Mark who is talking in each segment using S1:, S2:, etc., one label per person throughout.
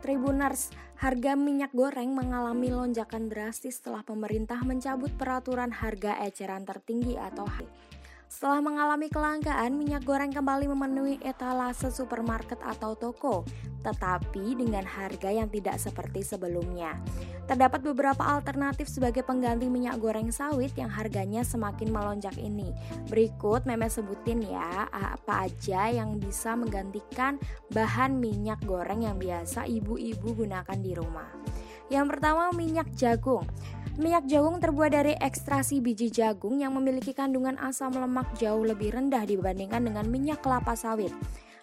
S1: Tribuners, harga minyak goreng mengalami lonjakan drastis setelah pemerintah mencabut peraturan harga eceran tertinggi atau setelah mengalami kelangkaan, minyak goreng kembali memenuhi etalase supermarket atau toko, tetapi dengan harga yang tidak seperti sebelumnya. Terdapat beberapa alternatif sebagai pengganti minyak goreng sawit yang harganya semakin melonjak ini. Berikut meme sebutin ya, apa aja yang bisa menggantikan bahan minyak goreng yang biasa ibu-ibu gunakan di rumah. Yang pertama minyak jagung. Minyak jagung terbuat dari ekstraksi biji jagung yang memiliki kandungan asam lemak jauh lebih rendah dibandingkan dengan minyak kelapa sawit.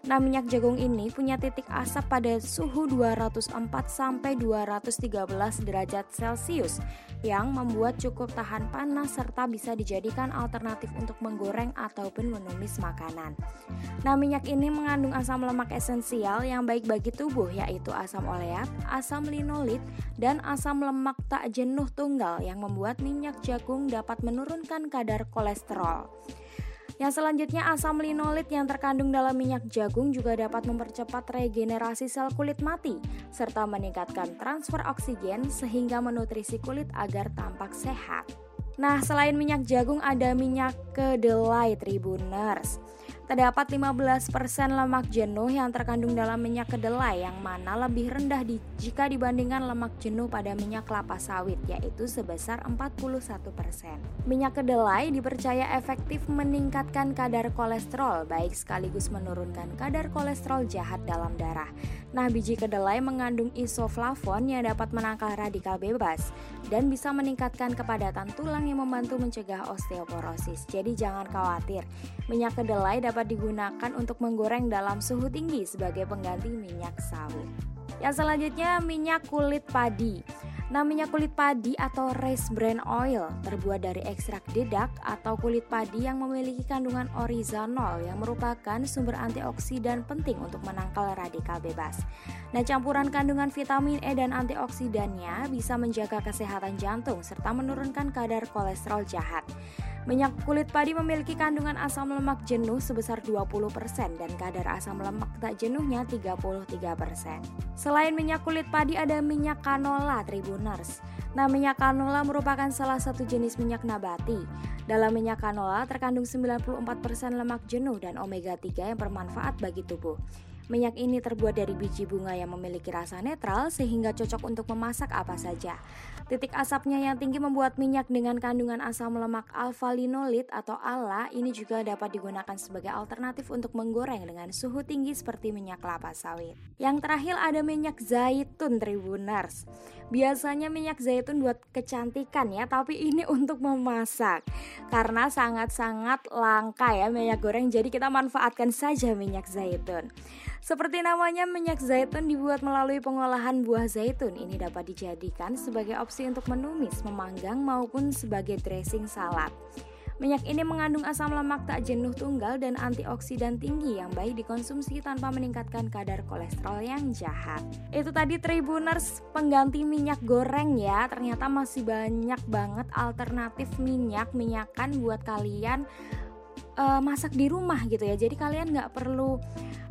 S1: Nah, minyak jagung ini punya titik asap pada suhu 204 sampai 213 derajat Celcius yang membuat cukup tahan panas serta bisa dijadikan alternatif untuk menggoreng ataupun menumis makanan. Nah, minyak ini mengandung asam lemak esensial yang baik bagi tubuh yaitu asam oleat, asam linolit, dan asam lemak tak jenuh tunggal yang membuat minyak jagung dapat menurunkan kadar kolesterol. Yang selanjutnya asam linolit yang terkandung dalam minyak jagung juga dapat mempercepat regenerasi sel kulit mati serta meningkatkan transfer oksigen sehingga menutrisi kulit agar tampak sehat. Nah, selain minyak jagung ada minyak kedelai Tribuners. Terdapat 15% lemak jenuh yang terkandung dalam minyak kedelai yang mana lebih rendah di, jika dibandingkan lemak jenuh pada minyak kelapa sawit yaitu sebesar 41%. Minyak kedelai dipercaya efektif meningkatkan kadar kolesterol baik sekaligus menurunkan kadar kolesterol jahat dalam darah. Nah, biji kedelai mengandung isoflavon yang dapat menangkal radikal bebas dan bisa meningkatkan kepadatan tulang yang membantu mencegah osteoporosis. Jadi jangan khawatir, minyak kedelai dapat digunakan untuk menggoreng dalam suhu tinggi sebagai pengganti minyak sawit. Yang selanjutnya minyak kulit padi. Nah, minyak kulit padi atau rice bran oil terbuat dari ekstrak dedak atau kulit padi yang memiliki kandungan orizanol yang merupakan sumber antioksidan penting untuk menangkal radikal bebas. Nah, campuran kandungan vitamin E dan antioksidannya bisa menjaga kesehatan jantung serta menurunkan kadar kolesterol jahat. Minyak kulit padi memiliki kandungan asam lemak jenuh sebesar 20% dan kadar asam lemak tak jenuhnya 33%. Selain minyak kulit padi ada minyak canola Tribuners. Nah, minyak canola merupakan salah satu jenis minyak nabati. Dalam minyak canola terkandung 94% lemak jenuh dan omega 3 yang bermanfaat bagi tubuh. Minyak ini terbuat dari biji bunga yang memiliki rasa netral sehingga cocok untuk memasak apa saja. Titik asapnya yang tinggi membuat minyak dengan kandungan asam lemak alfa linolit atau ALA ini juga dapat digunakan sebagai alternatif untuk menggoreng dengan suhu tinggi seperti minyak kelapa sawit. Yang terakhir ada minyak zaitun Tribuners. Biasanya minyak zaitun buat kecantikan ya, tapi ini untuk memasak. Karena sangat-sangat langka ya minyak goreng, jadi kita manfaatkan saja minyak zaitun. Seperti namanya, minyak zaitun dibuat melalui pengolahan buah zaitun. Ini dapat dijadikan sebagai opsi untuk menumis, memanggang, maupun sebagai dressing salad. Minyak ini mengandung asam lemak tak jenuh tunggal dan antioksidan tinggi yang baik dikonsumsi tanpa meningkatkan kadar kolesterol yang jahat. Itu tadi Tribuners pengganti minyak goreng ya. Ternyata masih banyak banget alternatif minyak minyakan buat kalian uh, masak di rumah gitu ya. Jadi kalian nggak perlu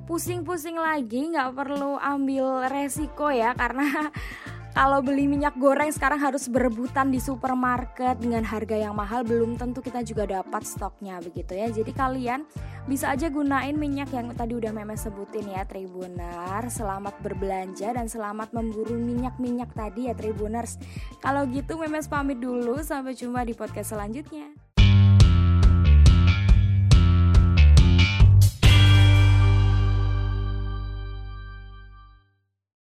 S1: pusing-pusing lagi nggak perlu ambil resiko ya karena kalau beli minyak goreng sekarang harus berebutan di supermarket dengan harga yang mahal belum tentu kita juga dapat stoknya begitu ya. Jadi kalian bisa aja gunain minyak yang tadi udah memes sebutin ya Tribunar selamat berbelanja dan selamat memburu minyak-minyak tadi ya Tribuners. Kalau gitu memes pamit dulu sampai jumpa di podcast selanjutnya